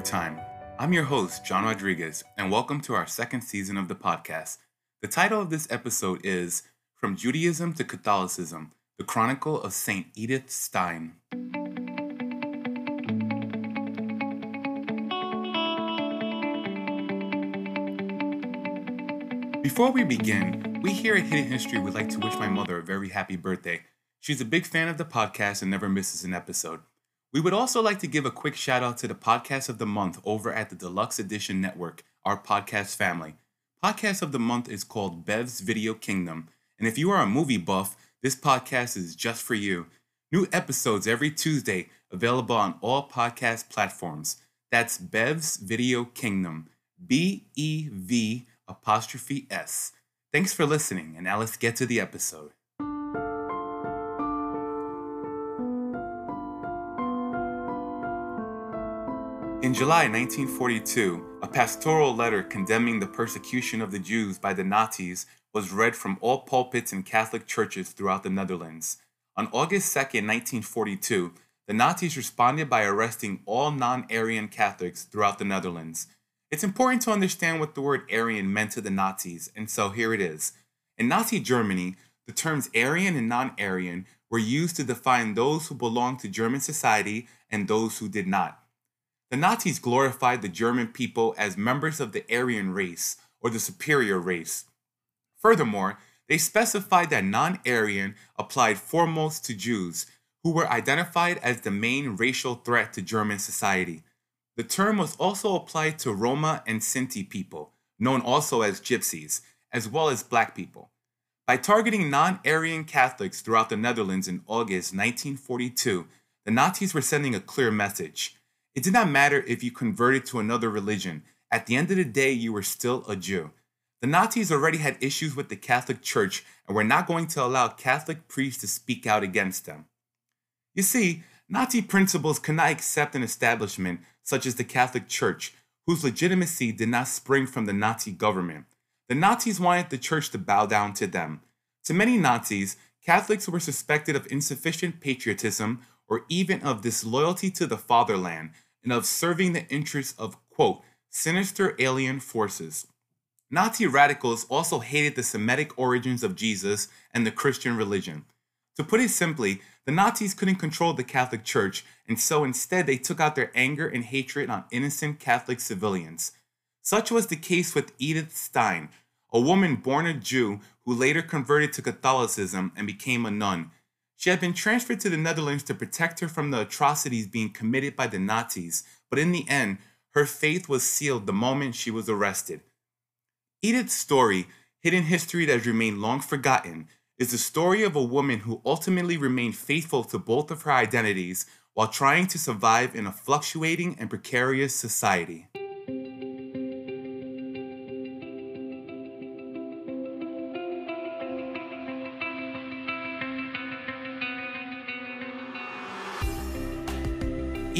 Through Time. I'm your host, John Rodriguez, and welcome to our second season of the podcast. The title of this episode is From Judaism to Catholicism The Chronicle of St. Edith Stein. Before we begin, we here at Hidden History would like to wish my mother a very happy birthday. She's a big fan of the podcast and never misses an episode. We would also like to give a quick shout out to the podcast of the month over at the Deluxe Edition Network, our podcast family. Podcast of the month is called Bev's Video Kingdom, and if you are a movie buff, this podcast is just for you. New episodes every Tuesday, available on all podcast platforms. That's Bev's Video Kingdom, B E V apostrophe S. Thanks for listening, and now let's get to the episode. In July 1942, a pastoral letter condemning the persecution of the Jews by the Nazis was read from all pulpits in Catholic churches throughout the Netherlands. On August 2, 1942, the Nazis responded by arresting all non Aryan Catholics throughout the Netherlands. It's important to understand what the word Aryan meant to the Nazis, and so here it is. In Nazi Germany, the terms Aryan and non Aryan were used to define those who belonged to German society and those who did not. The Nazis glorified the German people as members of the Aryan race, or the superior race. Furthermore, they specified that non Aryan applied foremost to Jews, who were identified as the main racial threat to German society. The term was also applied to Roma and Sinti people, known also as Gypsies, as well as black people. By targeting non Aryan Catholics throughout the Netherlands in August 1942, the Nazis were sending a clear message. It did not matter if you converted to another religion. At the end of the day, you were still a Jew. The Nazis already had issues with the Catholic Church and were not going to allow Catholic priests to speak out against them. You see, Nazi principles could not accept an establishment such as the Catholic Church, whose legitimacy did not spring from the Nazi government. The Nazis wanted the church to bow down to them. To many Nazis, Catholics were suspected of insufficient patriotism or even of disloyalty to the fatherland and of serving the interests of, quote, sinister alien forces. Nazi radicals also hated the Semitic origins of Jesus and the Christian religion. To put it simply, the Nazis couldn't control the Catholic Church, and so instead they took out their anger and hatred on innocent Catholic civilians. Such was the case with Edith Stein, a woman born a Jew who later converted to Catholicism and became a nun. She had been transferred to the Netherlands to protect her from the atrocities being committed by the Nazis, but in the end, her faith was sealed the moment she was arrested. Edith's story, hidden history that has remained long forgotten, is the story of a woman who ultimately remained faithful to both of her identities while trying to survive in a fluctuating and precarious society.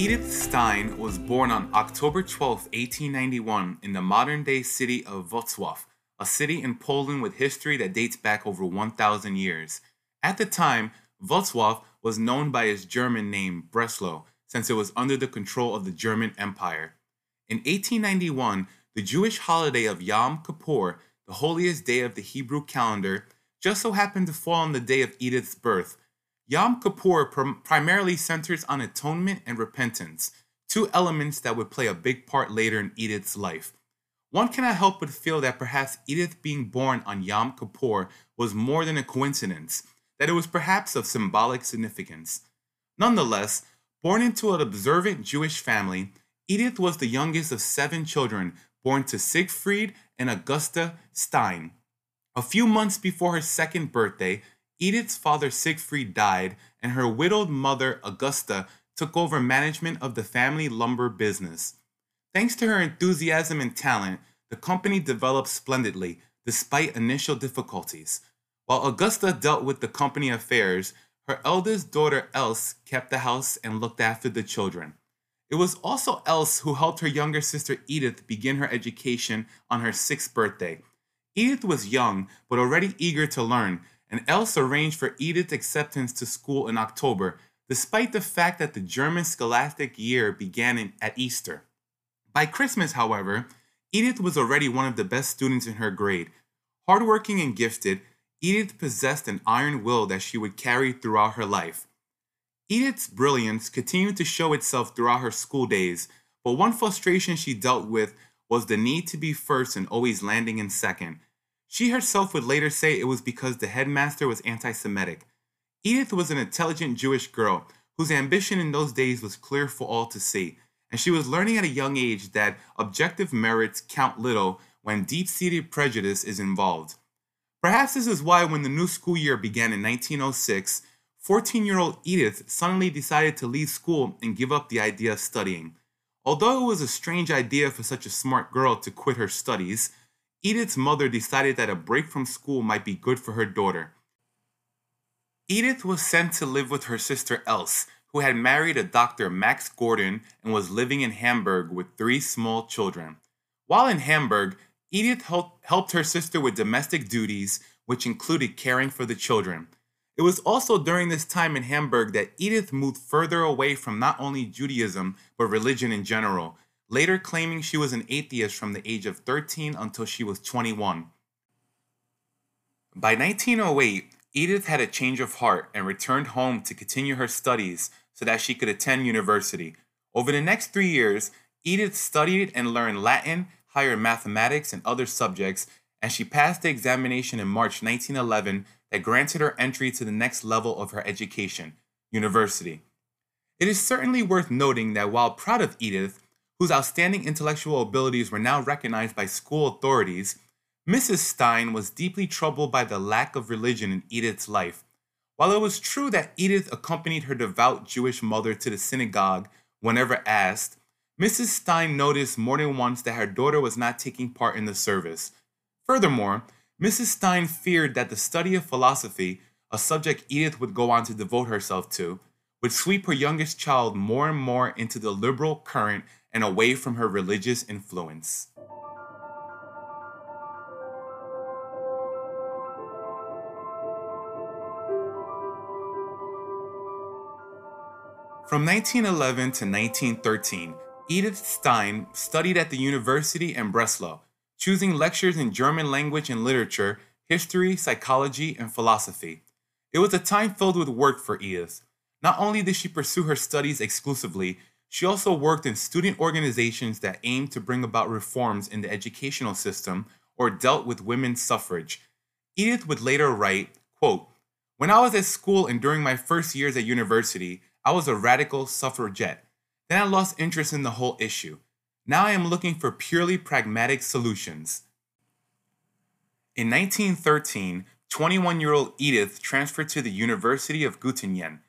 Edith Stein was born on October 12, 1891, in the modern day city of Wrocław, a city in Poland with history that dates back over 1,000 years. At the time, Wrocław was known by its German name Breslau, since it was under the control of the German Empire. In 1891, the Jewish holiday of Yom Kippur, the holiest day of the Hebrew calendar, just so happened to fall on the day of Edith's birth. Yom Kippur prim- primarily centers on atonement and repentance, two elements that would play a big part later in Edith's life. One cannot help but feel that perhaps Edith being born on Yom Kippur was more than a coincidence, that it was perhaps of symbolic significance. Nonetheless, born into an observant Jewish family, Edith was the youngest of seven children born to Siegfried and Augusta Stein. A few months before her second birthday, Edith's father Siegfried died, and her widowed mother Augusta took over management of the family lumber business. Thanks to her enthusiasm and talent, the company developed splendidly despite initial difficulties. While Augusta dealt with the company affairs, her eldest daughter Else kept the house and looked after the children. It was also Else who helped her younger sister Edith begin her education on her sixth birthday. Edith was young, but already eager to learn, and Else arranged for Edith's acceptance to school in October, despite the fact that the German scholastic year began in, at Easter. By Christmas, however, Edith was already one of the best students in her grade. Hardworking and gifted, Edith possessed an iron will that she would carry throughout her life. Edith's brilliance continued to show itself throughout her school days, but one frustration she dealt with was the need to be first and always landing in second. She herself would later say it was because the headmaster was anti Semitic. Edith was an intelligent Jewish girl whose ambition in those days was clear for all to see, and she was learning at a young age that objective merits count little when deep seated prejudice is involved. Perhaps this is why, when the new school year began in 1906, 14 year old Edith suddenly decided to leave school and give up the idea of studying. Although it was a strange idea for such a smart girl to quit her studies, Edith's mother decided that a break from school might be good for her daughter. Edith was sent to live with her sister Else, who had married a Dr. Max Gordon and was living in Hamburg with three small children. While in Hamburg, Edith helped her sister with domestic duties, which included caring for the children. It was also during this time in Hamburg that Edith moved further away from not only Judaism, but religion in general, later claiming she was an atheist from the age of 13 until she was 21. By 1908, Edith had a change of heart and returned home to continue her studies so that she could attend university. Over the next three years, Edith studied and learned Latin, higher mathematics, and other subjects, and she passed the examination in March 1911 that granted her entry to the next level of her education, university. It is certainly worth noting that while proud of Edith, whose outstanding intellectual abilities were now recognized by school authorities, Mrs. Stein was deeply troubled by the lack of religion in Edith's life. While it was true that Edith accompanied her devout Jewish mother to the synagogue whenever asked, Mrs. Stein noticed more than once that her daughter was not taking part in the service. Furthermore, Mrs. Stein feared that the study of philosophy, a subject Edith would go on to devote herself to, would sweep her youngest child more and more into the liberal current and away from her religious influence. From 1911 to 1913, Edith Stein studied at the University in Breslau choosing lectures in German language and literature, history, psychology, and philosophy. It was a time filled with work for Edith. Not only did she pursue her studies exclusively, she also worked in student organizations that aimed to bring about reforms in the educational system or dealt with women's suffrage. Edith would later write, quote, When I was at school and during my first years at university, I was a radical suffragette. Then I lost interest in the whole issue. Now I am looking for purely pragmatic solutions. In 1913, 21 year old Edith transferred to the University of Göttingen.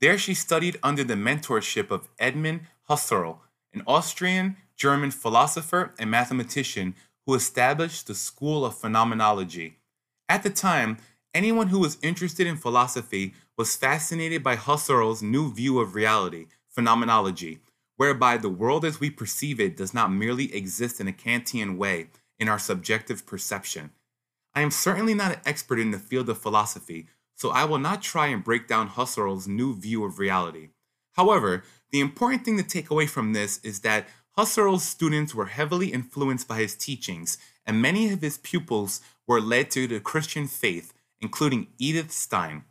There she studied under the mentorship of Edmund Husserl, an Austrian German philosopher and mathematician who established the School of Phenomenology. At the time, anyone who was interested in philosophy was fascinated by Husserl's new view of reality, phenomenology, whereby the world as we perceive it does not merely exist in a Kantian way in our subjective perception. I am certainly not an expert in the field of philosophy, so I will not try and break down Husserl's new view of reality. However, the important thing to take away from this is that Husserl's students were heavily influenced by his teachings, and many of his pupils were led to the Christian faith, including Edith Stein.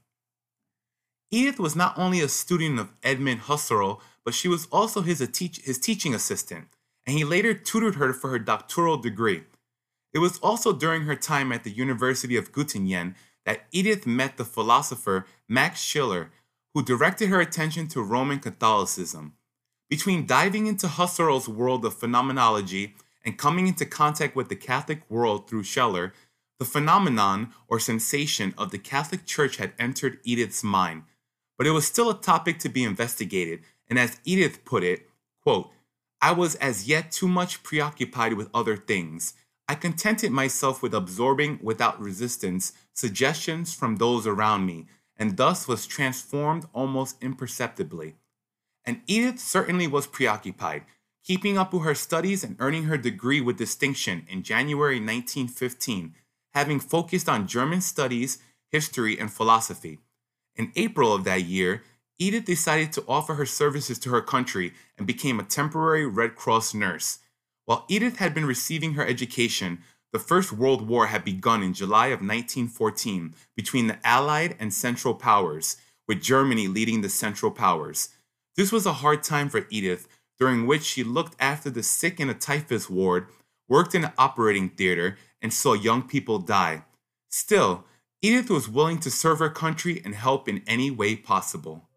Edith was not only a student of Edmund Husserl, but she was also his, teach, his teaching assistant, and he later tutored her for her doctoral degree. It was also during her time at the University of Göttingen that Edith met the philosopher Max Scheler, who directed her attention to Roman Catholicism. Between diving into Husserl's world of phenomenology and coming into contact with the Catholic world through Scheler, the phenomenon or sensation of the Catholic Church had entered Edith's mind. But it was still a topic to be investigated, and as Edith put it, quote, I was as yet too much preoccupied with other things. I contented myself with absorbing without resistance suggestions from those around me, and thus was transformed almost imperceptibly. And Edith certainly was preoccupied, keeping up with her studies and earning her degree with distinction in January 1915, having focused on German studies, history, and philosophy. In April of that year, Edith decided to offer her services to her country and became a temporary Red Cross nurse. While Edith had been receiving her education, the First World War had begun in July of 1914 between the Allied and Central Powers, with Germany leading the Central Powers. This was a hard time for Edith, during which she looked after the sick in a typhus ward, worked in an operating theater, and saw young people die. Still, Edith was willing to serve her country and help in any way possible.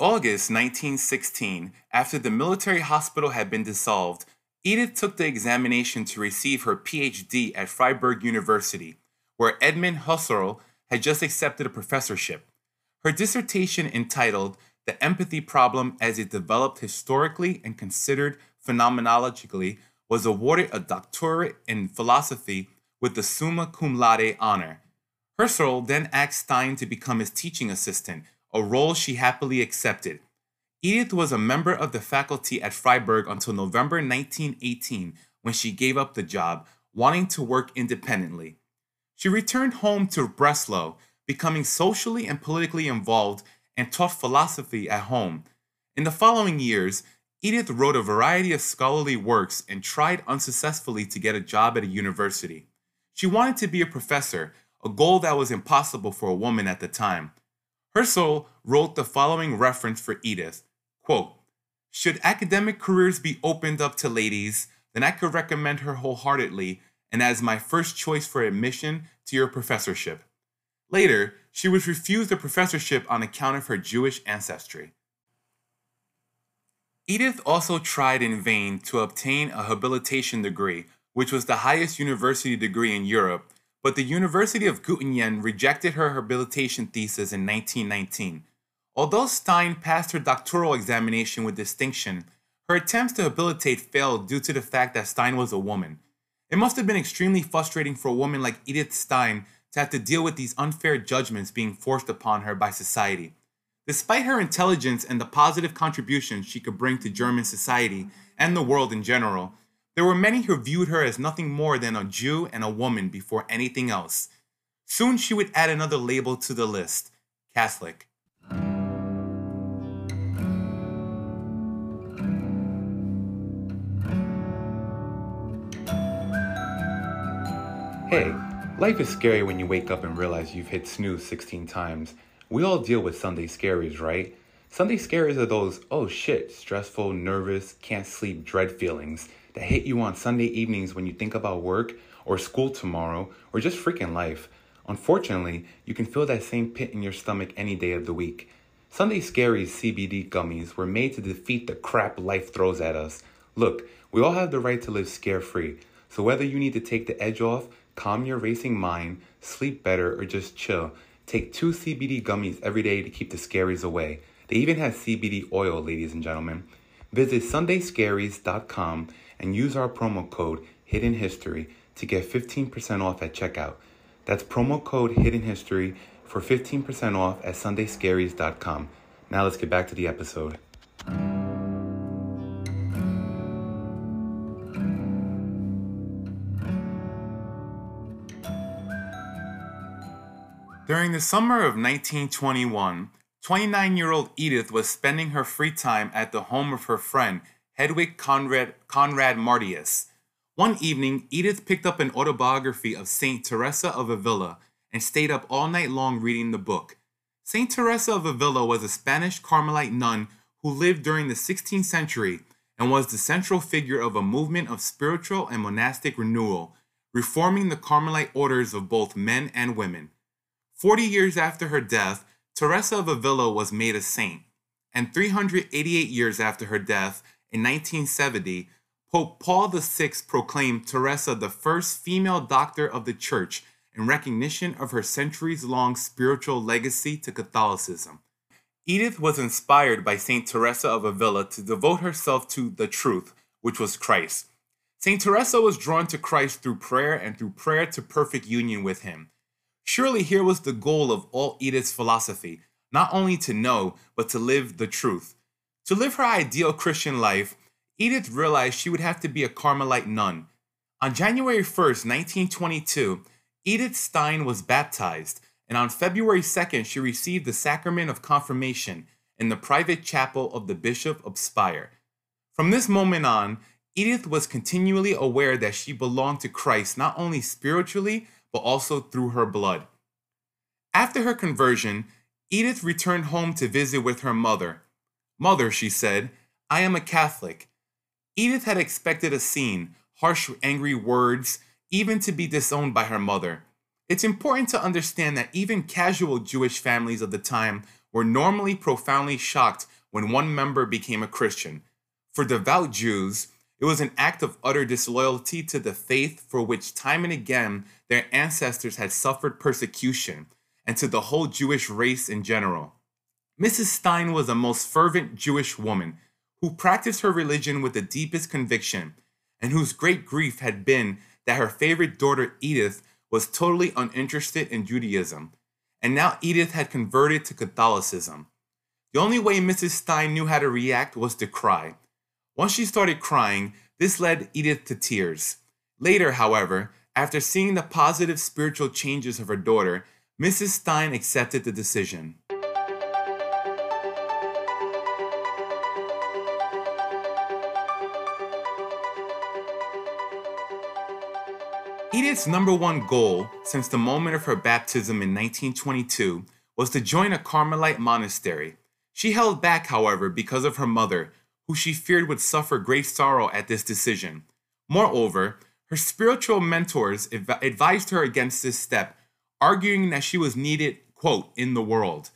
August 1916, after the military hospital had been dissolved, Edith took the examination to receive her PhD at Freiburg University, where Edmund Husserl had just accepted a professorship. Her dissertation entitled The Empathy Problem as it Developed Historically and Considered Phenomenologically was awarded a doctorate in philosophy with the Summa Cum Laude honor. Husserl then asked Stein to become his teaching assistant, a role she happily accepted. Edith was a member of the faculty at Freiburg until November 1918 when she gave up the job, wanting to work independently. She returned home to Breslau, becoming socially and politically involved and taught philosophy at home. In the following years, Edith wrote a variety of scholarly works and tried unsuccessfully to get a job at a university. She wanted to be a professor, a goal that was impossible for a woman at the time. Husserl wrote the following reference for Edith quote, Should academic careers be opened up to ladies, then I could recommend her wholeheartedly and as my first choice for admission to your professorship. Later, she was refused a professorship on account of her Jewish ancestry. Edith also tried in vain to obtain a habilitation degree, which was the highest university degree in Europe, but the University of Göttingen rejected her habilitation thesis in 1919. Although Stein passed her doctoral examination with distinction, her attempts to habilitate failed due to the fact that Stein was a woman. It must have been extremely frustrating for a woman like Edith Stein to have to deal with these unfair judgments being forced upon her by society. Despite her intelligence and the positive contributions she could bring to German society and the world in general, there were many who viewed her as nothing more than a Jew and a woman before anything else. Soon she would add another label to the list Catholic. Hey, life is scary when you wake up and realize you've hit snooze 16 times. We all deal with Sunday scaries, right? Sunday scaries are those, oh shit, stressful, nervous, can't sleep, dread feelings that hit you on Sunday evenings when you think about work or school tomorrow or just freaking life. Unfortunately, you can feel that same pit in your stomach any day of the week. Sunday Scaries CBD gummies were made to defeat the crap life throws at us. Look, we all have the right to live scare free. So whether you need to take the edge off, calm your racing mind, sleep better, or just chill, take two CBD gummies every day to keep the scaries away. They even have CBD oil, ladies and gentlemen. Visit sundayscaries.com and use our promo code Hidden History to get 15% off at checkout. That's promo code Hidden History for 15% off at sundayscaries.com. Now let's get back to the episode. During the summer of 1921, 29 year old Edith was spending her free time at the home of her friend Hedwig Conrad, Conrad Martius. One evening, Edith picked up an autobiography of St. Teresa of Avila and stayed up all night long reading the book. St. Teresa of Avila was a Spanish Carmelite nun who lived during the 16th century and was the central figure of a movement of spiritual and monastic renewal, reforming the Carmelite orders of both men and women. Forty years after her death, Teresa of Avila was made a saint, and 388 years after her death, in 1970, Pope Paul VI proclaimed Teresa the first female doctor of the Church in recognition of her centuries long spiritual legacy to Catholicism. Edith was inspired by St. Teresa of Avila to devote herself to the truth, which was Christ. St. Teresa was drawn to Christ through prayer and through prayer to perfect union with Him. Surely here was the goal of all Edith's philosophy not only to know, but to live the truth. To live her ideal Christian life, Edith realized she would have to be a Carmelite nun. On January 1st, 1922, Edith Stein was baptized, and on February 2nd, she received the sacrament of confirmation in the private chapel of the Bishop of Speyer. From this moment on, Edith was continually aware that she belonged to Christ not only spiritually, but also through her blood. After her conversion, Edith returned home to visit with her mother. Mother, she said, I am a Catholic. Edith had expected a scene, harsh, angry words, even to be disowned by her mother. It's important to understand that even casual Jewish families of the time were normally profoundly shocked when one member became a Christian. For devout Jews, it was an act of utter disloyalty to the faith for which time and again their ancestors had suffered persecution, and to the whole Jewish race in general. Mrs. Stein was a most fervent Jewish woman who practiced her religion with the deepest conviction, and whose great grief had been that her favorite daughter Edith was totally uninterested in Judaism, and now Edith had converted to Catholicism. The only way Mrs. Stein knew how to react was to cry. Once she started crying, this led Edith to tears. Later, however, after seeing the positive spiritual changes of her daughter, Mrs. Stein accepted the decision. Edith's number one goal since the moment of her baptism in 1922 was to join a Carmelite monastery. She held back, however, because of her mother, who she feared would suffer great sorrow at this decision. Moreover, her spiritual mentors adv- advised her against this step, arguing that she was needed, quote, in the world.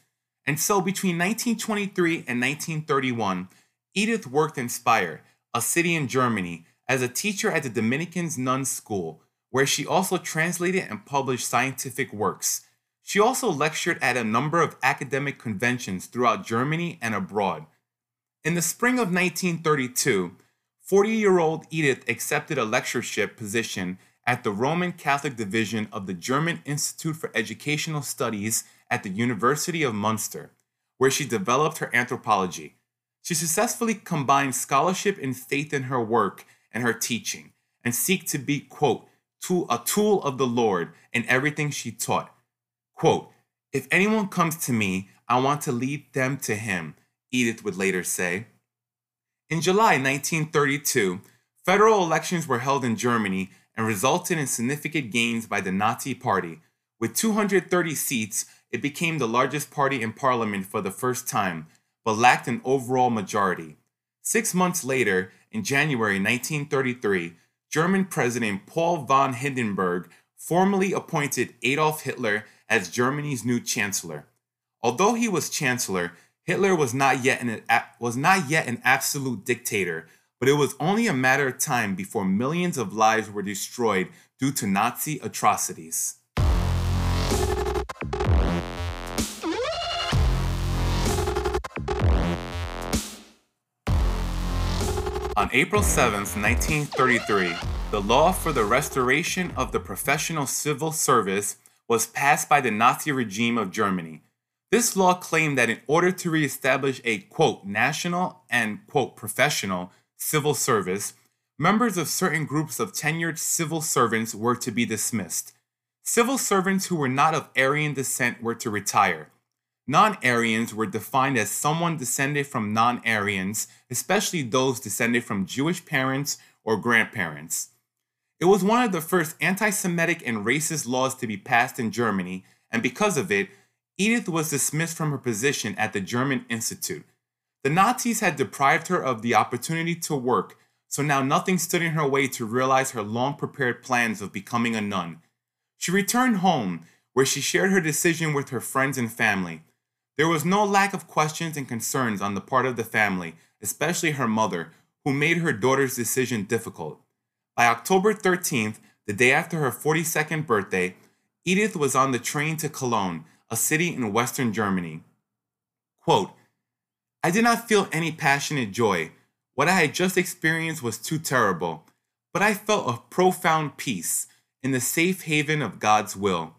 And so between 1923 and 1931, Edith worked in Speyer, a city in Germany, as a teacher at the Dominicans Nuns School, where she also translated and published scientific works. She also lectured at a number of academic conventions throughout Germany and abroad. In the spring of 1932, 40 year old Edith accepted a lectureship position at the Roman Catholic Division of the German Institute for Educational Studies at the University of Munster, where she developed her anthropology. She successfully combined scholarship and faith in her work and her teaching, and seek to be, quote, to a tool of the Lord in everything she taught. Quote, If anyone comes to me, I want to lead them to him, Edith would later say. In July 1932, federal elections were held in Germany and resulted in significant gains by the Nazi Party. With 230 seats, it became the largest party in parliament for the first time, but lacked an overall majority. Six months later, in January 1933, German President Paul von Hindenburg formally appointed Adolf Hitler as Germany's new chancellor. Although he was chancellor, Hitler was not yet an, was not yet an absolute dictator, but it was only a matter of time before millions of lives were destroyed due to Nazi atrocities. On April 7, 1933, the law for the restoration of the professional civil service was passed by the Nazi regime of Germany. This law claimed that in order to reestablish a quote national and quote professional civil service, members of certain groups of tenured civil servants were to be dismissed. Civil servants who were not of Aryan descent were to retire. Non Aryans were defined as someone descended from non Aryans, especially those descended from Jewish parents or grandparents. It was one of the first anti Semitic and racist laws to be passed in Germany, and because of it, Edith was dismissed from her position at the German Institute. The Nazis had deprived her of the opportunity to work, so now nothing stood in her way to realize her long prepared plans of becoming a nun. She returned home, where she shared her decision with her friends and family. There was no lack of questions and concerns on the part of the family, especially her mother, who made her daughter's decision difficult. By October 13th, the day after her 42nd birthday, Edith was on the train to Cologne, a city in western Germany. Quote, I did not feel any passionate joy. What I had just experienced was too terrible, but I felt a profound peace in the safe haven of God's will.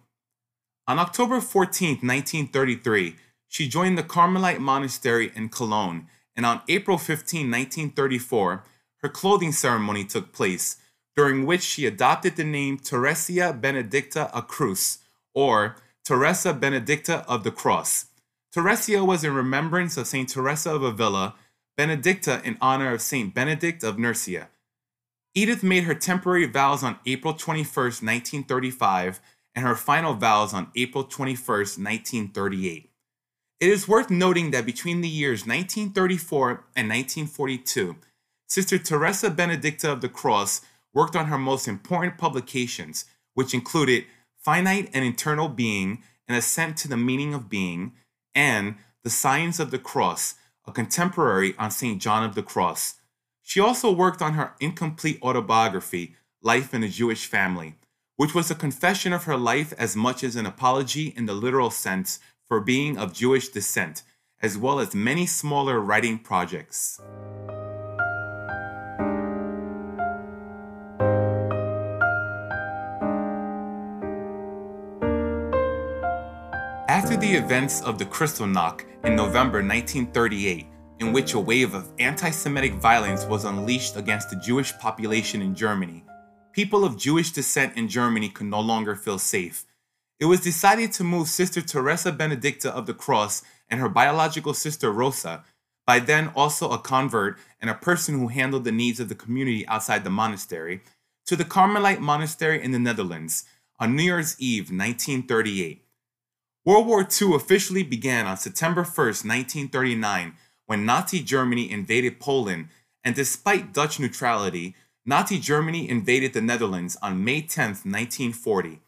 On October 14, 1933, she joined the Carmelite monastery in Cologne, and on April 15, 1934, her clothing ceremony took place, during which she adopted the name Teresia Benedicta a Cruz, or Teresa Benedicta of the Cross. Teresia was in remembrance of Saint Teresa of Avila, Benedicta in honor of Saint Benedict of Nursia. Edith made her temporary vows on April 21, 1935, and her final vows on April 21, 1938. It is worth noting that between the years 1934 and 1942, Sister Teresa Benedicta of the Cross worked on her most important publications, which included Finite and Eternal Being, An Ascent to the Meaning of Being, and The Science of the Cross, a contemporary on St. John of the Cross. She also worked on her incomplete autobiography, Life in a Jewish Family, which was a confession of her life as much as an apology in the literal sense for being of Jewish descent, as well as many smaller writing projects. After the events of the Kristallnacht in November 1938, in which a wave of anti Semitic violence was unleashed against the Jewish population in Germany, people of Jewish descent in Germany could no longer feel safe. It was decided to move Sister Teresa Benedicta of the Cross and her biological sister Rosa, by then also a convert and a person who handled the needs of the community outside the monastery, to the Carmelite monastery in the Netherlands on New Year's Eve 1938. World War II officially began on September 1, 1939, when Nazi Germany invaded Poland, and despite Dutch neutrality, Nazi Germany invaded the Netherlands on May 10, 1940.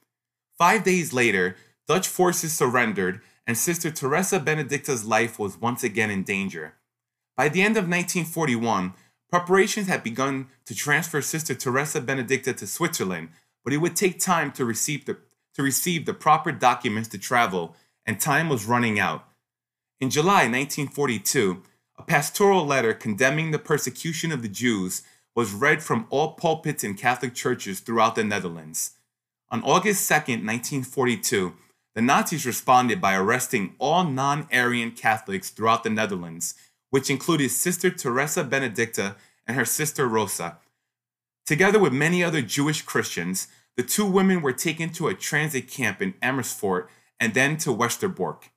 Five days later, Dutch forces surrendered, and Sister Teresa Benedicta's life was once again in danger. By the end of 1941, preparations had begun to transfer Sister Teresa Benedicta to Switzerland, but it would take time to receive the to receive the proper documents to travel, and time was running out. In July 1942, a pastoral letter condemning the persecution of the Jews was read from all pulpits in Catholic churches throughout the Netherlands. On August 2, 1942, the Nazis responded by arresting all non Aryan Catholics throughout the Netherlands, which included Sister Teresa Benedicta and her sister Rosa. Together with many other Jewish Christians, the two women were taken to a transit camp in Amersfoort and then to Westerbork.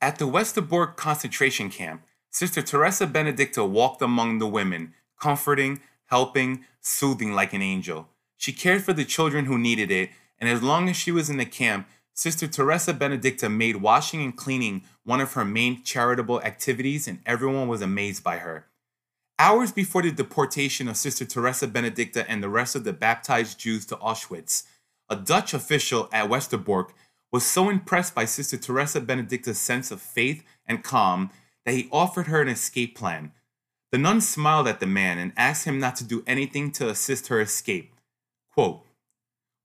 At the Westerbork concentration camp, Sister Teresa Benedicta walked among the women, comforting, helping, soothing like an angel. She cared for the children who needed it, and as long as she was in the camp, Sister Teresa Benedicta made washing and cleaning one of her main charitable activities, and everyone was amazed by her. Hours before the deportation of Sister Teresa Benedicta and the rest of the baptized Jews to Auschwitz, a Dutch official at Westerbork was so impressed by Sister Teresa Benedicta's sense of faith and calm that he offered her an escape plan. The nun smiled at the man and asked him not to do anything to assist her escape. Quote,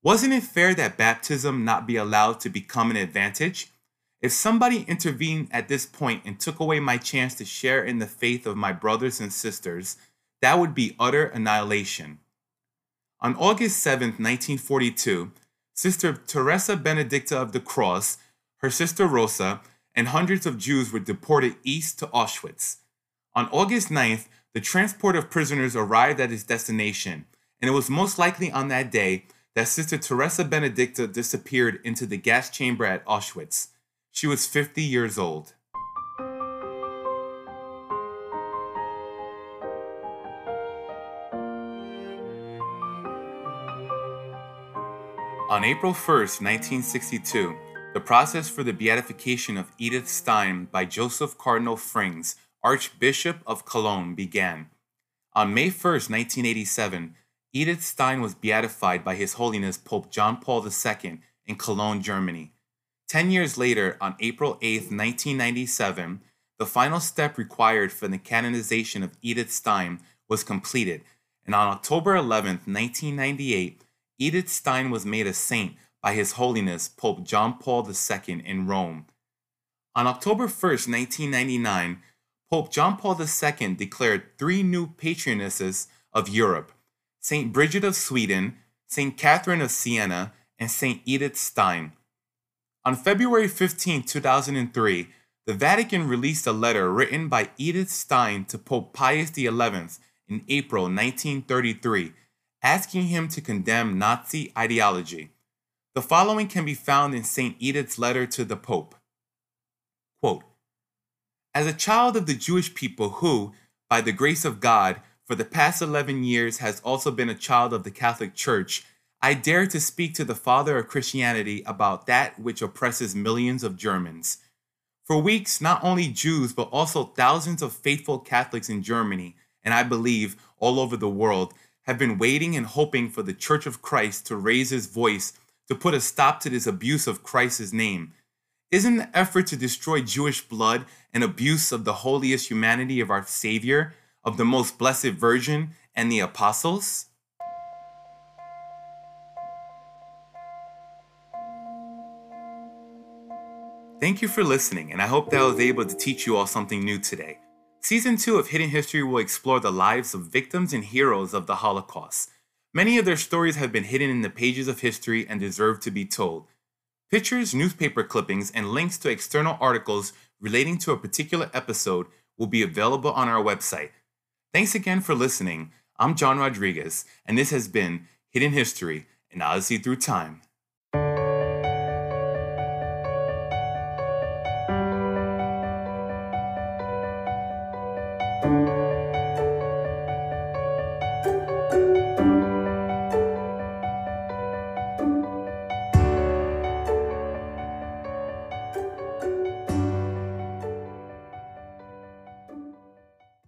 Wasn't it fair that baptism not be allowed to become an advantage? If somebody intervened at this point and took away my chance to share in the faith of my brothers and sisters, that would be utter annihilation. On August 7, 1942, Sister Teresa Benedicta of the Cross, her sister Rosa, and hundreds of Jews were deported east to Auschwitz. On August 9th, the transport of prisoners arrived at its destination, and it was most likely on that day that Sister Teresa Benedicta disappeared into the gas chamber at Auschwitz. She was 50 years old. On April 1, 1962, the process for the beatification of Edith Stein by Joseph Cardinal Frings, Archbishop of Cologne, began. On May 1, 1987, Edith Stein was beatified by His Holiness Pope John Paul II in Cologne, Germany. Ten years later, on April 8, 1997, the final step required for the canonization of Edith Stein was completed, and on October 11, 1998, Edith Stein was made a saint by His Holiness Pope John Paul II in Rome. On October 1, 1999, Pope John Paul II declared three new patronesses of Europe St. Bridget of Sweden, St. Catherine of Siena, and St. Edith Stein. On February 15, 2003, the Vatican released a letter written by Edith Stein to Pope Pius XI in April 1933, asking him to condemn Nazi ideology. The following can be found in St. Edith's letter to the Pope. Quote, As a child of the Jewish people who, by the grace of God, for the past 11 years has also been a child of the Catholic Church, I dare to speak to the father of Christianity about that which oppresses millions of Germans. For weeks, not only Jews, but also thousands of faithful Catholics in Germany, and I believe all over the world, have been waiting and hoping for the Church of Christ to raise his voice to put a stop to this abuse of Christ's name. Isn't the effort to destroy Jewish blood an abuse of the holiest humanity of our Savior, of the most blessed Virgin, and the apostles? Thank you for listening, and I hope that I was able to teach you all something new today. Season 2 of Hidden History will explore the lives of victims and heroes of the Holocaust. Many of their stories have been hidden in the pages of history and deserve to be told. Pictures, newspaper clippings, and links to external articles relating to a particular episode will be available on our website. Thanks again for listening. I'm John Rodriguez, and this has been Hidden History, an Odyssey Through Time.